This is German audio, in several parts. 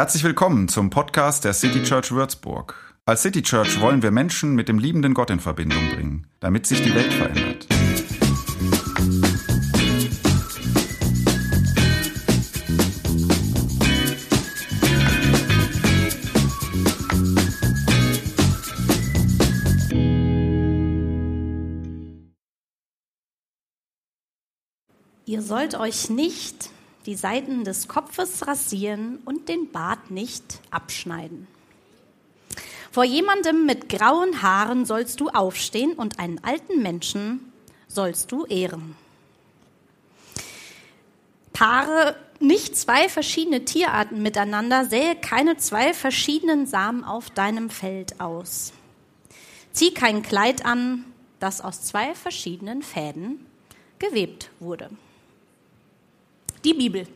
Herzlich willkommen zum Podcast der City Church Würzburg. Als City Church wollen wir Menschen mit dem liebenden Gott in Verbindung bringen, damit sich die Welt verändert. Ihr sollt euch nicht die Seiten des Kopfes rasieren und den Bart nicht abschneiden. Vor jemandem mit grauen Haaren sollst du aufstehen und einen alten Menschen sollst du ehren. Paare nicht zwei verschiedene Tierarten miteinander, sähe keine zwei verschiedenen Samen auf deinem Feld aus. Zieh kein Kleid an, das aus zwei verschiedenen Fäden gewebt wurde die Bibel.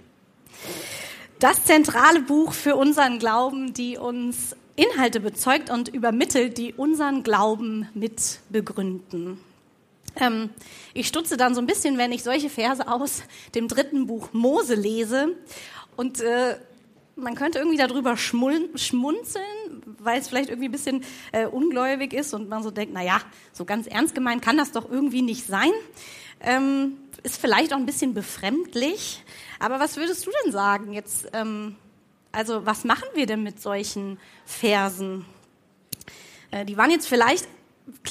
Das zentrale Buch für unseren Glauben, die uns Inhalte bezeugt und übermittelt, die unseren Glauben mit begründen. Ähm, ich stutze dann so ein bisschen, wenn ich solche Verse aus dem dritten Buch Mose lese. Und äh, man könnte irgendwie darüber schmunzeln, weil es vielleicht irgendwie ein bisschen äh, ungläubig ist und man so denkt, na ja, so ganz ernst gemeint kann das doch irgendwie nicht sein. Ähm, ist vielleicht auch ein bisschen befremdlich. Aber was würdest du denn sagen jetzt? Ähm, also was machen wir denn mit solchen Versen? Äh, die waren jetzt vielleicht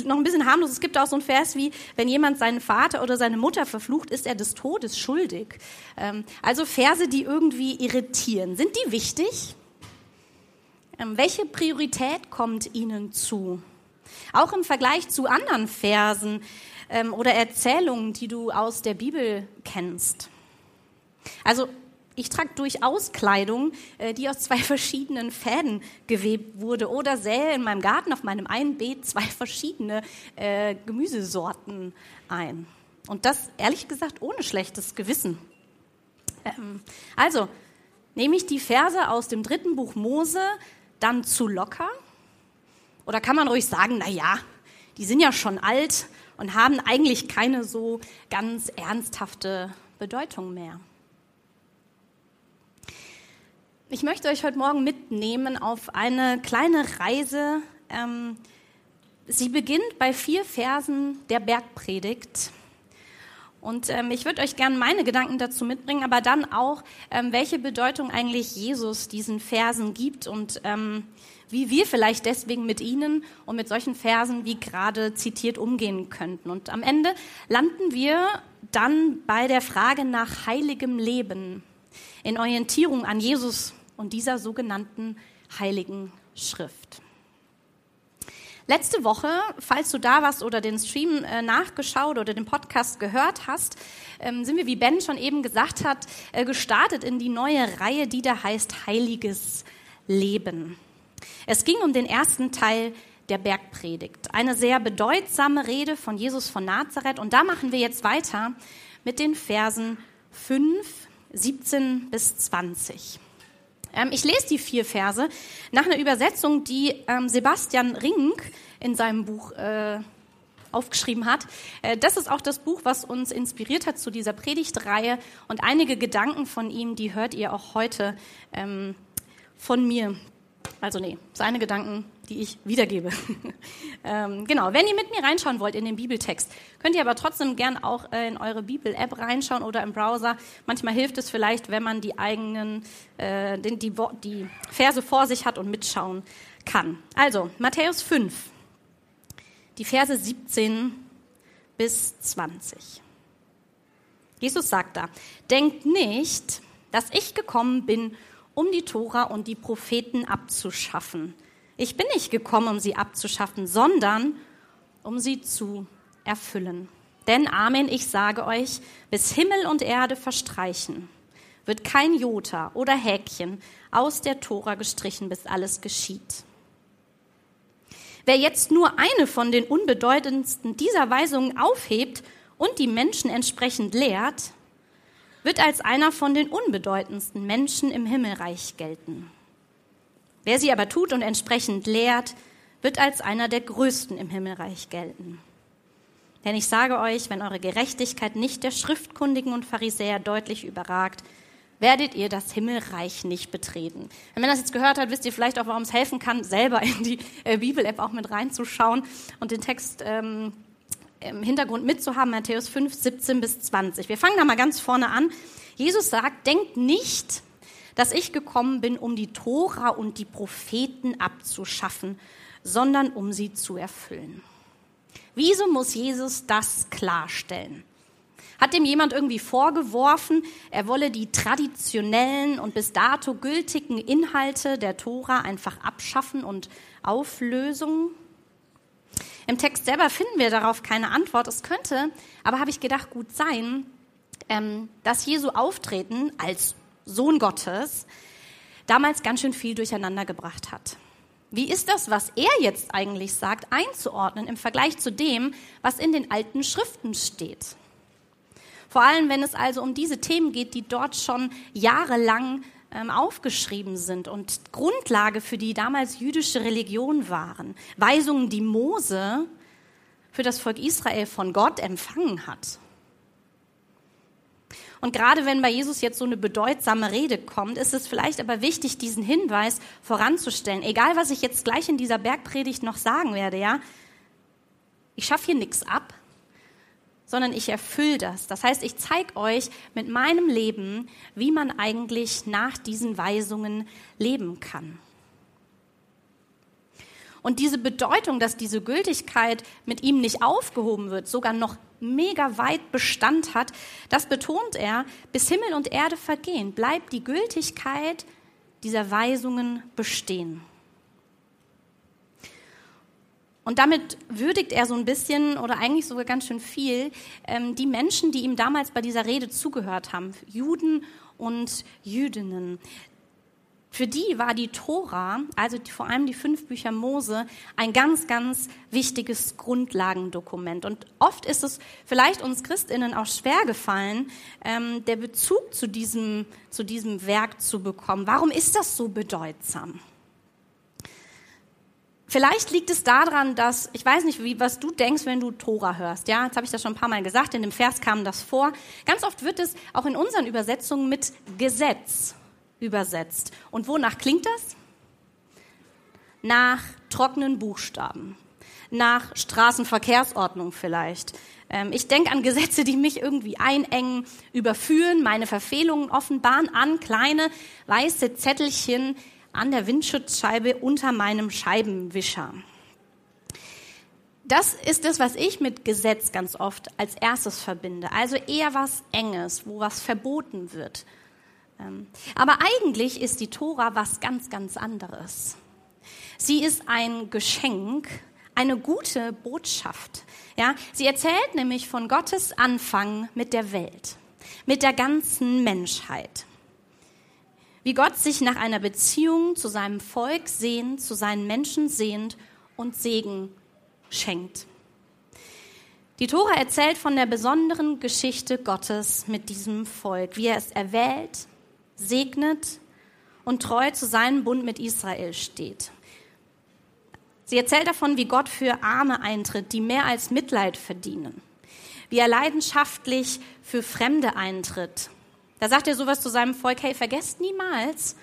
noch ein bisschen harmlos. Es gibt auch so einen Vers wie, wenn jemand seinen Vater oder seine Mutter verflucht, ist er des Todes schuldig. Ähm, also Verse, die irgendwie irritieren. Sind die wichtig? Ähm, welche Priorität kommt ihnen zu? Auch im Vergleich zu anderen Versen ähm, oder Erzählungen, die du aus der Bibel kennst. Also ich trage durchaus Kleidung, äh, die aus zwei verschiedenen Fäden gewebt wurde oder sähe in meinem Garten auf meinem einen Beet zwei verschiedene äh, Gemüsesorten ein. Und das ehrlich gesagt ohne schlechtes Gewissen. Ähm, also nehme ich die Verse aus dem dritten Buch Mose dann zu locker? Oder kann man ruhig sagen, na ja, die sind ja schon alt und haben eigentlich keine so ganz ernsthafte Bedeutung mehr? Ich möchte euch heute Morgen mitnehmen auf eine kleine Reise. Ähm, sie beginnt bei vier Versen der Bergpredigt. Und ähm, ich würde euch gerne meine Gedanken dazu mitbringen, aber dann auch, ähm, welche Bedeutung eigentlich Jesus diesen Versen gibt und ähm, wie wir vielleicht deswegen mit ihnen und mit solchen Versen wie gerade zitiert umgehen könnten. Und am Ende landen wir dann bei der Frage nach heiligem Leben in Orientierung an Jesus und dieser sogenannten heiligen Schrift. Letzte Woche, falls du da warst oder den Stream äh, nachgeschaut oder den Podcast gehört hast, ähm, sind wir, wie Ben schon eben gesagt hat, äh, gestartet in die neue Reihe, die da heißt Heiliges Leben. Es ging um den ersten Teil der Bergpredigt, eine sehr bedeutsame Rede von Jesus von Nazareth. Und da machen wir jetzt weiter mit den Versen 5, 17 bis 20. Ähm, ich lese die vier Verse nach einer Übersetzung, die ähm, Sebastian Rink in seinem Buch äh, aufgeschrieben hat. Äh, das ist auch das Buch, was uns inspiriert hat zu dieser Predigtreihe. Und einige Gedanken von ihm, die hört ihr auch heute ähm, von mir. Also nee, seine Gedanken die ich wiedergebe. ähm, genau, wenn ihr mit mir reinschauen wollt in den Bibeltext, könnt ihr aber trotzdem gern auch äh, in eure Bibel-App reinschauen oder im Browser. Manchmal hilft es vielleicht, wenn man die eigenen, äh, die, die, die Verse vor sich hat und mitschauen kann. Also, Matthäus 5, die Verse 17 bis 20. Jesus sagt da, denkt nicht, dass ich gekommen bin, um die Tora und die Propheten abzuschaffen. Ich bin nicht gekommen, um sie abzuschaffen, sondern um sie zu erfüllen. Denn Amen, ich sage euch, bis Himmel und Erde verstreichen, wird kein Jota oder Häkchen aus der Tora gestrichen, bis alles geschieht. Wer jetzt nur eine von den unbedeutendsten dieser Weisungen aufhebt und die Menschen entsprechend lehrt, wird als einer von den unbedeutendsten Menschen im Himmelreich gelten. Wer sie aber tut und entsprechend lehrt, wird als einer der Größten im Himmelreich gelten. Denn ich sage euch, wenn eure Gerechtigkeit nicht der Schriftkundigen und Pharisäer deutlich überragt, werdet ihr das Himmelreich nicht betreten. Wenn man das jetzt gehört hat, wisst ihr vielleicht auch, warum es helfen kann, selber in die äh, Bibel-App auch mit reinzuschauen und den Text ähm, im Hintergrund mitzuhaben, Matthäus 5, 17 bis 20. Wir fangen da mal ganz vorne an. Jesus sagt, denkt nicht, dass ich gekommen bin, um die Tora und die Propheten abzuschaffen, sondern um sie zu erfüllen. Wieso muss Jesus das klarstellen? Hat dem jemand irgendwie vorgeworfen, er wolle die traditionellen und bis dato gültigen Inhalte der Tora einfach abschaffen und auflösen? Im Text selber finden wir darauf keine Antwort. Es könnte, aber habe ich gedacht, gut sein, ähm, dass Jesu Auftreten als Sohn Gottes damals ganz schön viel durcheinander gebracht hat. Wie ist das, was er jetzt eigentlich sagt, einzuordnen im Vergleich zu dem, was in den alten Schriften steht? Vor allem, wenn es also um diese Themen geht, die dort schon jahrelang ähm, aufgeschrieben sind und Grundlage für die damals jüdische Religion waren. Weisungen, die Mose für das Volk Israel von Gott empfangen hat. Und gerade wenn bei Jesus jetzt so eine bedeutsame Rede kommt, ist es vielleicht aber wichtig, diesen Hinweis voranzustellen. Egal, was ich jetzt gleich in dieser Bergpredigt noch sagen werde, ja. Ich schaffe hier nichts ab, sondern ich erfülle das. Das heißt, ich zeige euch mit meinem Leben, wie man eigentlich nach diesen Weisungen leben kann. Und diese Bedeutung, dass diese Gültigkeit mit ihm nicht aufgehoben wird, sogar noch mega weit Bestand hat, das betont er, bis Himmel und Erde vergehen, bleibt die Gültigkeit dieser Weisungen bestehen. Und damit würdigt er so ein bisschen oder eigentlich sogar ganz schön viel ähm, die Menschen, die ihm damals bei dieser Rede zugehört haben, Juden und Jüdinnen. Für die war die Tora, also vor allem die fünf Bücher Mose, ein ganz, ganz wichtiges Grundlagendokument. Und oft ist es vielleicht uns Christinnen auch schwer gefallen, ähm, der Bezug zu diesem, zu diesem Werk zu bekommen. Warum ist das so bedeutsam? Vielleicht liegt es daran, dass, ich weiß nicht, wie, was du denkst, wenn du Tora hörst. Ja, jetzt habe ich das schon ein paar Mal gesagt, in dem Vers kam das vor. Ganz oft wird es auch in unseren Übersetzungen mit Gesetz übersetzt. Und wonach klingt das? Nach trockenen Buchstaben, nach Straßenverkehrsordnung vielleicht. Ähm, ich denke an Gesetze, die mich irgendwie einengen, überführen, meine Verfehlungen offenbaren, an kleine weiße Zettelchen an der Windschutzscheibe unter meinem Scheibenwischer. Das ist das, was ich mit Gesetz ganz oft als erstes verbinde. Also eher was Enges, wo was verboten wird, aber eigentlich ist die Tora was ganz, ganz anderes. Sie ist ein Geschenk, eine gute Botschaft. Ja, sie erzählt nämlich von Gottes Anfang mit der Welt, mit der ganzen Menschheit. Wie Gott sich nach einer Beziehung zu seinem Volk sehnt, zu seinen Menschen sehnt und Segen schenkt. Die Tora erzählt von der besonderen Geschichte Gottes mit diesem Volk, wie er es erwählt, segnet und treu zu seinem Bund mit Israel steht. Sie erzählt davon, wie Gott für Arme eintritt, die mehr als Mitleid verdienen, wie er leidenschaftlich für Fremde eintritt. Da sagt er sowas zu seinem Volk, hey, vergesst niemals,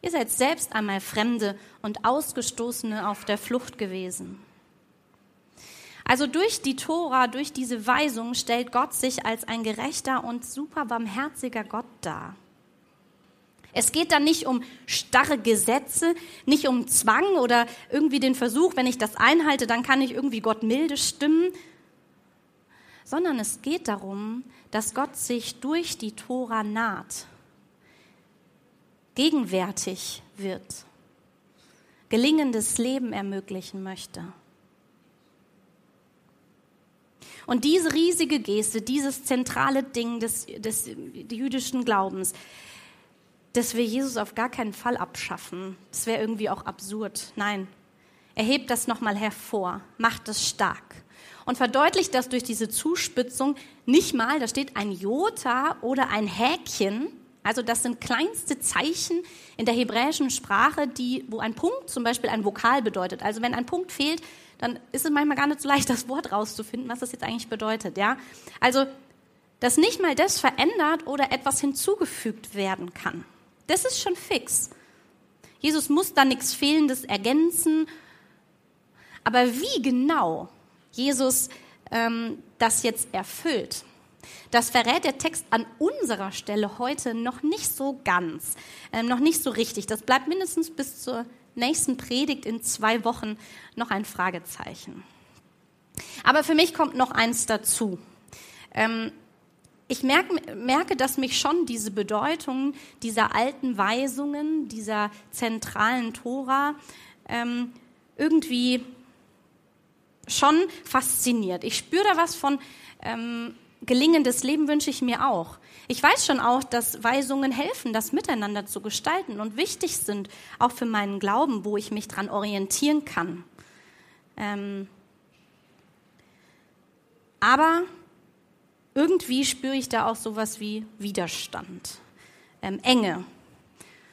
ihr seid selbst einmal Fremde und Ausgestoßene auf der Flucht gewesen. Also durch die Tora, durch diese Weisung stellt Gott sich als ein gerechter und super barmherziger Gott dar. Es geht dann nicht um starre Gesetze, nicht um Zwang oder irgendwie den Versuch, wenn ich das einhalte, dann kann ich irgendwie Gott milde stimmen, sondern es geht darum, dass Gott sich durch die Tora naht, gegenwärtig wird, gelingendes Leben ermöglichen möchte. Und diese riesige Geste, dieses zentrale Ding des, des jüdischen Glaubens, dass wir Jesus auf gar keinen Fall abschaffen. Das wäre irgendwie auch absurd. Nein, er hebt das nochmal hervor, macht es stark und verdeutlicht das durch diese Zuspitzung nicht mal, da steht ein Jota oder ein Häkchen, also das sind kleinste Zeichen in der hebräischen Sprache, die, wo ein Punkt zum Beispiel ein Vokal bedeutet. Also wenn ein Punkt fehlt, dann ist es manchmal gar nicht so leicht, das Wort rauszufinden, was das jetzt eigentlich bedeutet. Ja? Also dass nicht mal das verändert oder etwas hinzugefügt werden kann. Das ist schon fix. Jesus muss da nichts Fehlendes ergänzen. Aber wie genau Jesus ähm, das jetzt erfüllt, das verrät der Text an unserer Stelle heute noch nicht so ganz, ähm, noch nicht so richtig. Das bleibt mindestens bis zur nächsten Predigt in zwei Wochen noch ein Fragezeichen. Aber für mich kommt noch eins dazu. Ähm, ich merke, merke, dass mich schon diese Bedeutung dieser alten Weisungen, dieser zentralen Tora ähm, irgendwie schon fasziniert. Ich spüre da was von ähm, gelingendes Leben wünsche ich mir auch. Ich weiß schon auch, dass Weisungen helfen, das miteinander zu gestalten und wichtig sind, auch für meinen Glauben, wo ich mich dran orientieren kann. Ähm aber irgendwie spüre ich da auch sowas wie Widerstand, ähm, Enge.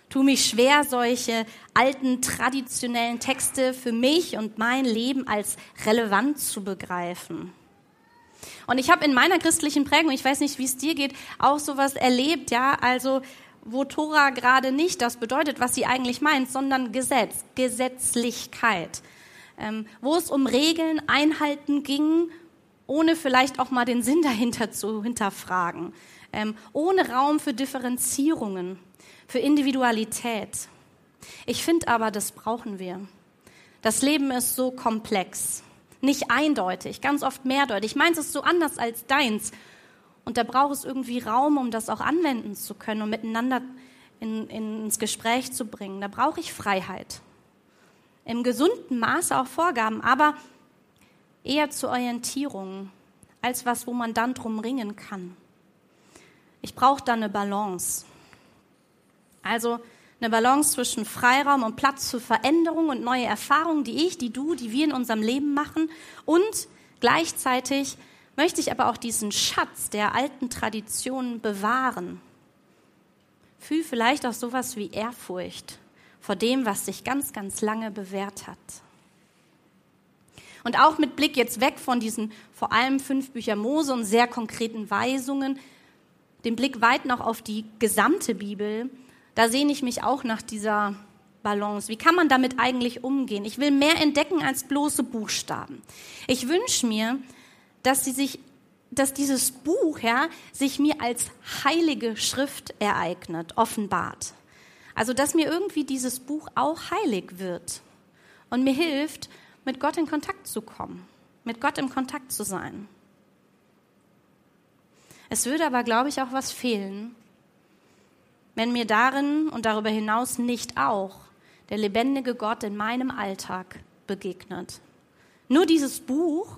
Tu mich schwer, solche alten traditionellen Texte für mich und mein Leben als relevant zu begreifen. Und ich habe in meiner christlichen Prägung, ich weiß nicht, wie es dir geht, auch sowas erlebt, ja, also wo Tora gerade nicht das bedeutet, was sie eigentlich meint, sondern Gesetz, Gesetzlichkeit, ähm, wo es um Regeln, Einhalten ging, ohne vielleicht auch mal den Sinn dahinter zu hinterfragen, ähm, ohne Raum für Differenzierungen, für Individualität. Ich finde aber, das brauchen wir. Das Leben ist so komplex nicht eindeutig, ganz oft mehrdeutig. Meins ist so anders als deins. Und da braucht es irgendwie Raum, um das auch anwenden zu können und miteinander in, in, ins Gespräch zu bringen. Da brauche ich Freiheit. Im gesunden Maße auch Vorgaben, aber eher zur Orientierung als was, wo man dann drum ringen kann. Ich brauche da eine Balance. Also eine Balance zwischen Freiraum und Platz für Veränderung und neue Erfahrungen, die ich, die du, die wir in unserem Leben machen. Und gleichzeitig möchte ich aber auch diesen Schatz der alten Traditionen bewahren. Fühl vielleicht auch sowas wie Ehrfurcht vor dem, was sich ganz, ganz lange bewährt hat. Und auch mit Blick jetzt weg von diesen vor allem fünf Bücher Mose und sehr konkreten Weisungen, den Blick weit noch auf die gesamte Bibel, da sehne ich mich auch nach dieser Balance. Wie kann man damit eigentlich umgehen? Ich will mehr entdecken als bloße Buchstaben. Ich wünsche mir, dass sie sich dass dieses Buch ja, sich mir als heilige Schrift ereignet, offenbart. Also dass mir irgendwie dieses Buch auch heilig wird und mir hilft, mit Gott in Kontakt zu kommen, mit Gott im Kontakt zu sein. Es würde aber, glaube ich, auch was fehlen, wenn mir darin und darüber hinaus nicht auch der lebendige Gott in meinem Alltag begegnet. Nur dieses Buch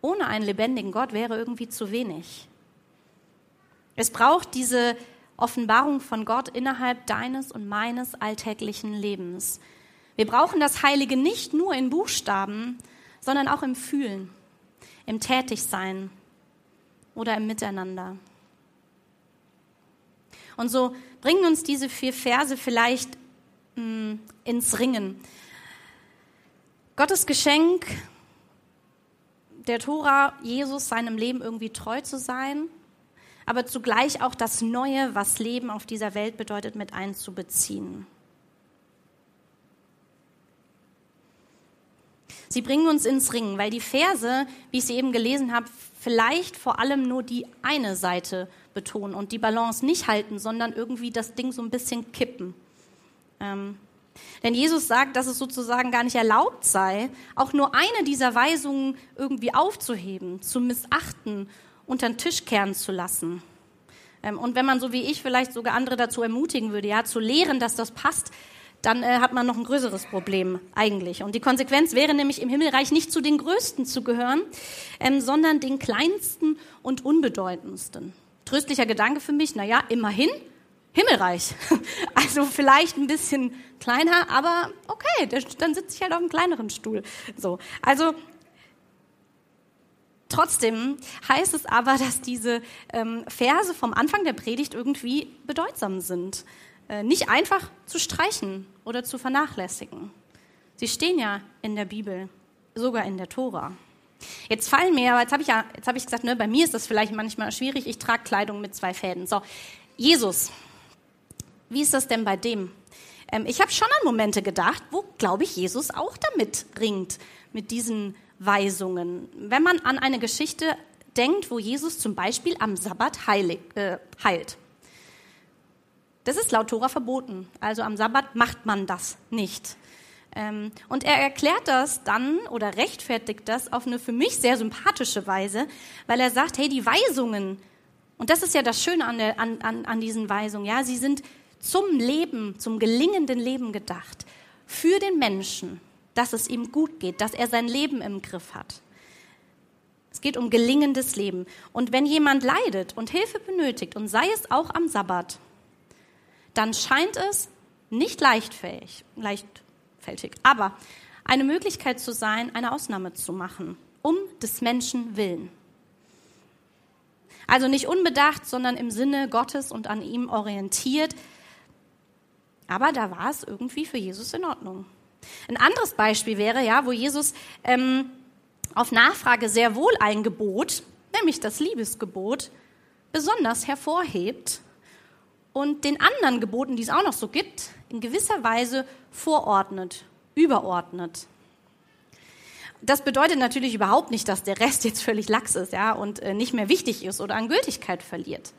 ohne einen lebendigen Gott wäre irgendwie zu wenig. Es braucht diese Offenbarung von Gott innerhalb deines und meines alltäglichen Lebens. Wir brauchen das Heilige nicht nur in Buchstaben, sondern auch im Fühlen, im Tätigsein oder im Miteinander. Und so bringen uns diese vier Verse vielleicht mh, hm, ins Ringen. Gottes Geschenk der Tora, Jesus seinem Leben irgendwie treu zu sein, aber zugleich auch das Neue, was Leben auf dieser Welt bedeutet, mit einzubeziehen. Sie bringen uns ins Ringen, weil die Verse, wie ich sie eben gelesen habe, vielleicht vor allem nur die eine Seite betonen und die Balance nicht halten, sondern irgendwie das Ding so ein bisschen kippen. Ähm, denn Jesus sagt, dass es sozusagen gar nicht erlaubt sei, auch nur eine dieser Weisungen irgendwie aufzuheben, zu missachten, unter den Tisch kehren zu lassen. Ähm, und wenn man so wie ich vielleicht sogar andere dazu ermutigen würde, ja, zu lehren, dass das passt, dann äh, hat man noch ein größeres Problem eigentlich. Und die Konsequenz wäre nämlich im Himmelreich nicht zu den Größten zu gehören, ähm, sondern den kleinsten und unbedeutendsten. Tröstlicher Gedanke für mich, naja, immerhin Himmelreich. Also vielleicht ein bisschen kleiner, aber okay, dann sitze ich halt auf einem kleineren Stuhl. So, also Trotzdem heißt es aber, dass diese ähm, Verse vom Anfang der Predigt irgendwie bedeutsam sind. Äh, nicht einfach zu streichen oder zu vernachlässigen. Sie stehen ja in der Bibel, sogar in der Tora. Jetzt fallen mir, aber jetzt habe ich ja, jetzt habe ich gesagt, ne, bei mir ist das vielleicht manchmal schwierig. Ich trage Kleidung mit zwei Fäden. So, Jesus, wie ist das denn bei dem? Ähm, ich habe schon an Momente gedacht, wo, glaube ich, Jesus auch damit ringt, mit diesen Weisungen. Wenn man an eine Geschichte denkt, wo Jesus zum Beispiel am Sabbat heilig, äh, heilt. Das ist laut Tora verboten. Also am Sabbat macht man das nicht. Ähm, und er erklärt das dann oder rechtfertigt das auf eine für mich sehr sympathische Weise, weil er sagt, hey, die Weisungen, und das ist ja das Schöne an, der, an, an, an diesen Weisungen, ja, sie sind zum Leben, zum gelingenden Leben gedacht, für den Menschen, dass es ihm gut geht, dass er sein Leben im Griff hat. Es geht um gelingendes Leben. Und wenn jemand leidet und Hilfe benötigt, und sei es auch am Sabbat, dann scheint es nicht leichtfähig, leichtfältig, aber eine Möglichkeit zu sein, eine Ausnahme zu machen, um des Menschen willen. Also nicht unbedacht, sondern im Sinne Gottes und an ihm orientiert. Aber da war es irgendwie für Jesus in Ordnung. Ein anderes Beispiel wäre ja, wo Jesus ähm, auf Nachfrage sehr wohl ein Gebot, nämlich das Liebesgebot, besonders hervorhebt und den anderen Geboten, die es auch noch so gibt, in gewisser Weise vorordnet, überordnet. Das bedeutet natürlich überhaupt nicht, dass der Rest jetzt völlig lax ist, ja, und äh, nicht mehr wichtig ist oder an Gültigkeit verliert.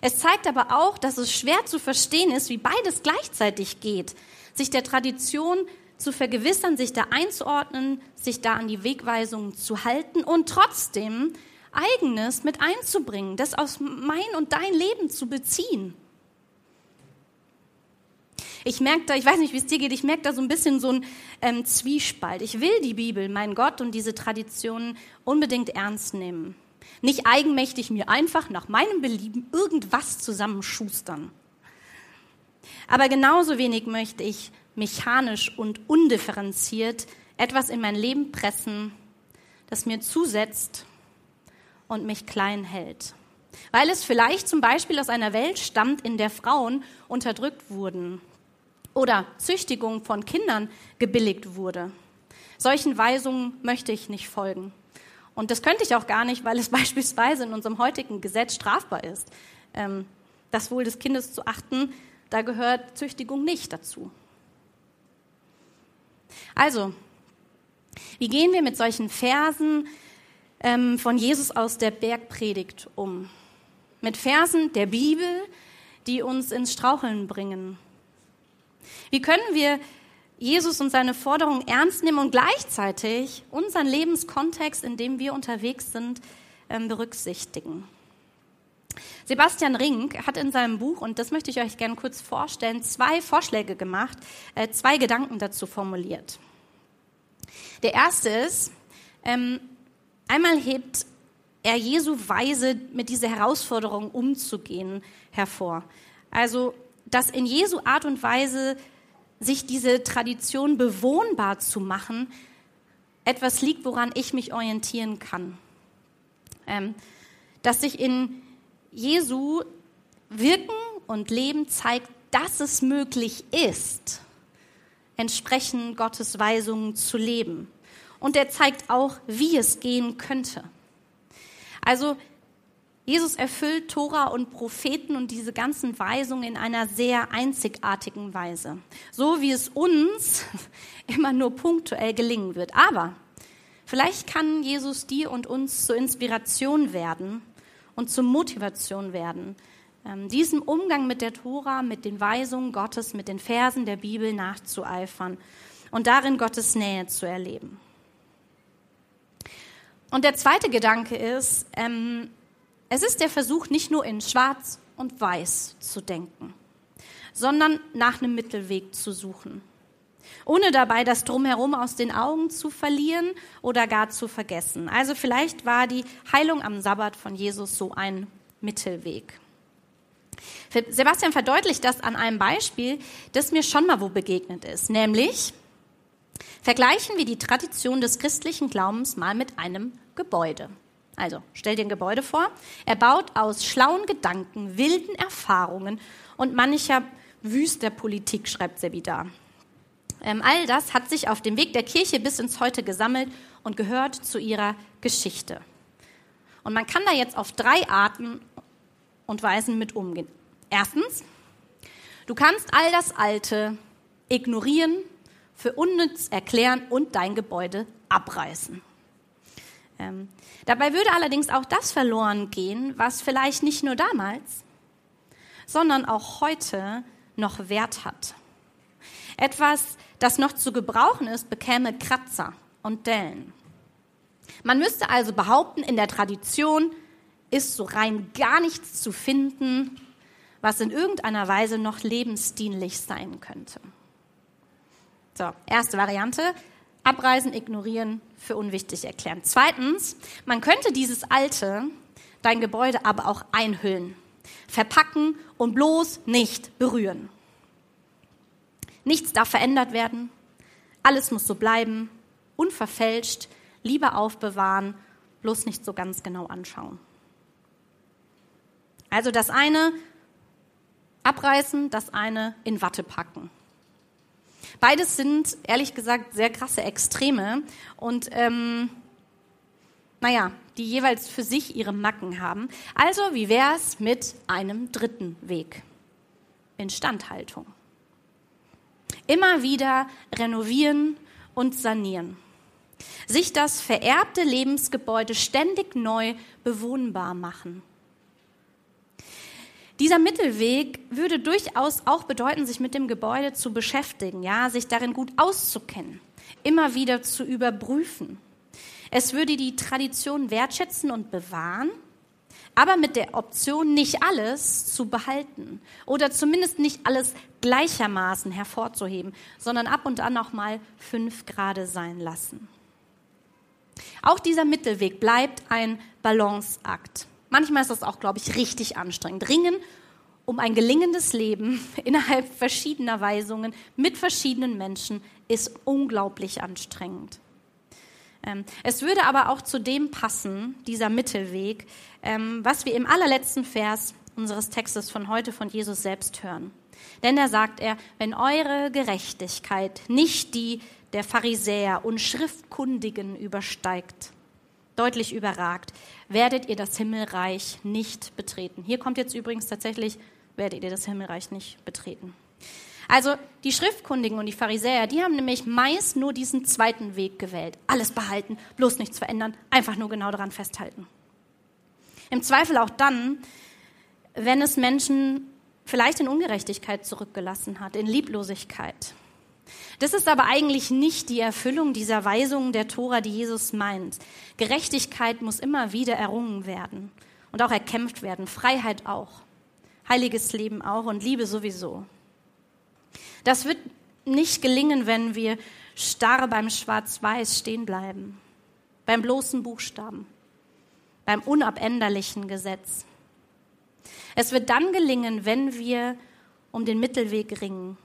Es zeigt aber auch, dass es schwer zu verstehen ist, wie beides gleichzeitig geht. Sich der Tradition zu vergewissern, sich da einzuordnen, sich da an die Wegweisungen zu halten und trotzdem eigenes mit einzubringen, das aus mein und dein Leben zu beziehen. Ich merke da, ich weiß nicht, wie es dir geht, ich merke da so ein bisschen so ein ähm, Zwiespalt. Ich will die Bibel, mein Gott und diese Traditionen unbedingt ernst nehmen. Nicht eigenmächtig mir einfach nach meinem Belieben irgendwas zusammenschustern. Aber genauso wenig möchte ich mechanisch und undifferenziert etwas in mein Leben pressen, das mir zusetzt und mich klein hält. Weil es vielleicht zum Beispiel aus einer Welt stammt, in der Frauen unterdrückt wurden oder Züchtigung von Kindern gebilligt wurde. Solchen Weisungen möchte ich nicht folgen. Und das könnte ich auch gar nicht, weil es beispielsweise in unserem heutigen Gesetz strafbar ist. Ähm, das Wohl des Kindes zu achten, da gehört Züchtigung nicht dazu. Also, wie gehen wir mit solchen Versen ähm, von Jesus aus der Bergpredigt um? Mit Versen der Bibel, die uns ins Straucheln bringen. Wie können wir Jesus und seine Forderung ernst nehmen und gleichzeitig unseren Lebenskontext, in dem wir unterwegs sind, ähm, berücksichtigen? Sebastian Rink hat in seinem Buch, und das möchte ich euch gerne kurz vorstellen, zwei Vorschläge gemacht, äh, zwei Gedanken dazu formuliert. Der erste ist, ähm, einmal hebt er Jesu Weise, mit dieser Herausforderung umzugehen, hervor. Also, dass in Jesu Art und Weise, sich diese Tradition bewohnbar zu machen, etwas liegt, woran ich mich orientieren kann. Ähm, dass sich in Jesu Wirken und Leben zeigt, dass es möglich ist, entsprechend Gottes Weisungen zu leben. Und er zeigt auch, wie es gehen könnte. Also Jesus erfüllt Tora und Propheten und diese ganzen Weisungen in einer sehr einzigartigen Weise. So wie es uns immer nur punktuell gelingen wird. Aber vielleicht kann Jesus dir und uns zur Inspiration werden und zur Motivation werden, ähm, diesem Umgang mit der Tora, mit den Weisungen Gottes, mit den Versen der Bibel nachzueifern und darin Gottes Nähe zu erleben. Und der zweite Gedanke ist, ähm, es ist der Versuch, nicht nur in Schwarz und Weiß zu denken, sondern nach einem Mittelweg zu suchen, ohne dabei das Drumherum aus den Augen zu verlieren oder gar zu vergessen. Also vielleicht war die Heilung am Sabbat von Jesus so ein Mittelweg. Sebastian verdeutlicht das an einem Beispiel, das mir schon mal wo begegnet ist, nämlich vergleichen wir die Tradition des christlichen Glaubens mal mit einem Gebäude. Also, stell dir ein Gebäude vor. Er baut aus schlauen Gedanken, wilden Erfahrungen und mancher wüster Politik, schreibt Sebi da. Ähm, all das hat sich auf dem Weg der Kirche bis ins Heute gesammelt und gehört zu ihrer Geschichte. Und man kann da jetzt auf drei Arten und Weisen mit umgehen. Erstens, du kannst all das Alte ignorieren, für unnütz erklären und dein Gebäude abreißen. Ähm, dabei würde allerdings auch das verloren gehen, was vielleicht nicht nur damals, sondern auch heute noch Wert hat. Etwas, das noch zu gebrauchen ist, bekäme Kratzer und Dellen. Man müsste also behaupten, in der Tradition ist so rein gar nichts zu finden, was in irgendeiner Weise noch lebensdienlich sein könnte. So, erste Variante, abreisen, ignorieren, für unwichtig erklären. Zweitens, man könnte dieses alte, dein Gebäude aber auch einhüllen, verpacken und bloß nicht berühren. Nichts darf verändert werden, alles muss so bleiben, unverfälscht, lieber aufbewahren, bloß nicht so ganz genau anschauen. Also das eine abreißen, das eine in Watte packen. Beides sind, ehrlich gesagt, sehr krasse Extreme und ähm, naja, die jeweils für sich ihre Macken haben. Also, wie wäre es mit einem dritten Weg? Instandhaltung. Immer wieder renovieren und sanieren. Sich das vererbte Lebensgebäude ständig neu bewohnbar machen. Dieser Mittelweg würde durchaus auch bedeuten, sich mit dem Gebäude zu beschäftigen, ja, sich darin gut auszukennen, immer wieder zu überprüfen. Es würde die Tradition wertschätzen und bewahren, aber mit der Option, nicht alles zu behalten oder zumindest nicht alles gleichermaßen hervorzuheben, sondern ab und an auch mal fünf Grade sein lassen. Auch dieser Mittelweg bleibt ein Balanceakt. Manchmal ist das auch, glaube ich, richtig anstrengend. Ringen um ein gelingendes Leben innerhalb verschiedener Weisungen mit verschiedenen Menschen ist unglaublich anstrengend. Ähm, es würde aber auch zu dem passen, dieser Mittelweg, ähm, was wir im allerletzten Vers unseres Textes von heute von Jesus selbst hören. Denn da sagt er, wenn eure Gerechtigkeit nicht die der Pharisäer und Schriftkundigen übersteigt, deutlich überragt, werdet ihr das Himmelreich nicht betreten. Hier kommt jetzt übrigens tatsächlich, werdet ihr das Himmelreich nicht betreten. Also die Schriftkundigen und die Pharisäer, die haben nämlich meist nur diesen zweiten Weg gewählt. Alles behalten, bloß nichts verändern, einfach nur genau daran festhalten. Im Zweifel auch dann, wenn es Menschen vielleicht in Ungerechtigkeit zurückgelassen hat, in Lieblosigkeit. Das ist aber eigentlich nicht die Erfüllung dieser Weisungen der Tora, die Jesus meint. Gerechtigkeit muss immer wieder errungen werden und auch erkämpft werden, Freiheit auch, heiliges Leben auch und Liebe sowieso. Das wird nicht gelingen, wenn wir starr beim Schwarz-Weiß stehen bleiben, beim bloßen Buchstaben, beim unabänderlichen Gesetz. Es wird dann gelingen, wenn wir um den Mittelweg ringen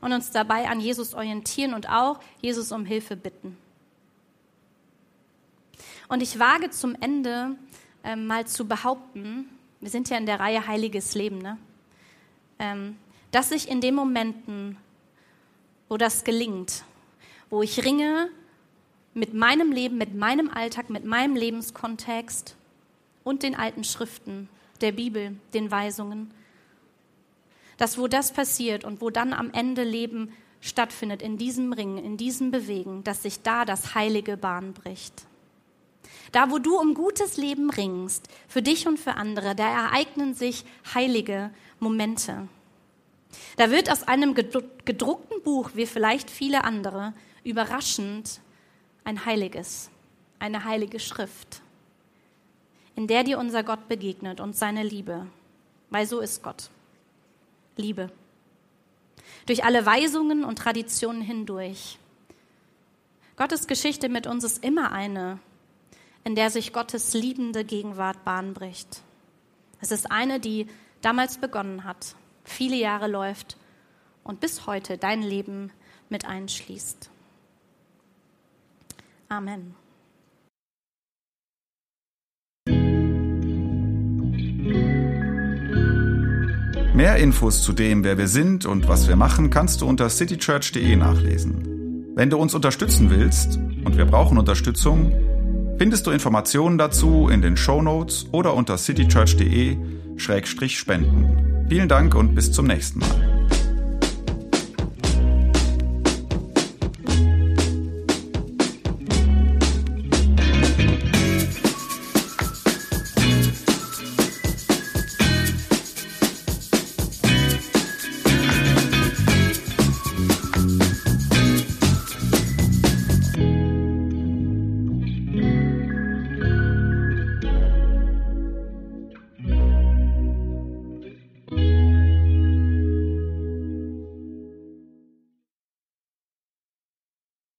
und uns dabei an Jesus orientieren und auch Jesus um Hilfe bitten. Und ich wage zum Ende äh, mal zu behaupten, wir sind ja in der Reihe Heiliges Leben, ne? ähm, dass ich in den Momenten, wo das gelingt, wo ich ringe mit meinem Leben, mit meinem Alltag, mit meinem Lebenskontext und den alten Schriften der Bibel, den Weisungen, dass wo das passiert und wo dann am Ende Leben stattfindet, in diesem Ringen, in diesem Bewegen, dass sich da das heilige Bahn bricht. Da, wo du um gutes Leben ringst, für dich und für andere, da ereignen sich heilige Momente. Da wird aus einem gedruckten Buch, wie vielleicht viele andere, überraschend ein heiliges, eine heilige Schrift, in der dir unser Gott begegnet und seine Liebe, weil so ist Gott. Liebe. Durch alle Weisungen und Traditionen hindurch. Gottes Geschichte mit uns ist immer eine, in der sich Gottes liebende Gegenwart Bahn bricht. Es ist eine, die damals begonnen hat, viele Jahre läuft und bis heute dein Leben mit einschließt. Amen. Mehr Infos zu dem, wer wir sind und was wir machen, kannst du unter citychurch.de nachlesen. Wenn du uns unterstützen willst, und wir brauchen Unterstützung, findest du Informationen dazu in den Show Notes oder unter citychurch.de-spenden. Vielen Dank und bis zum nächsten Mal.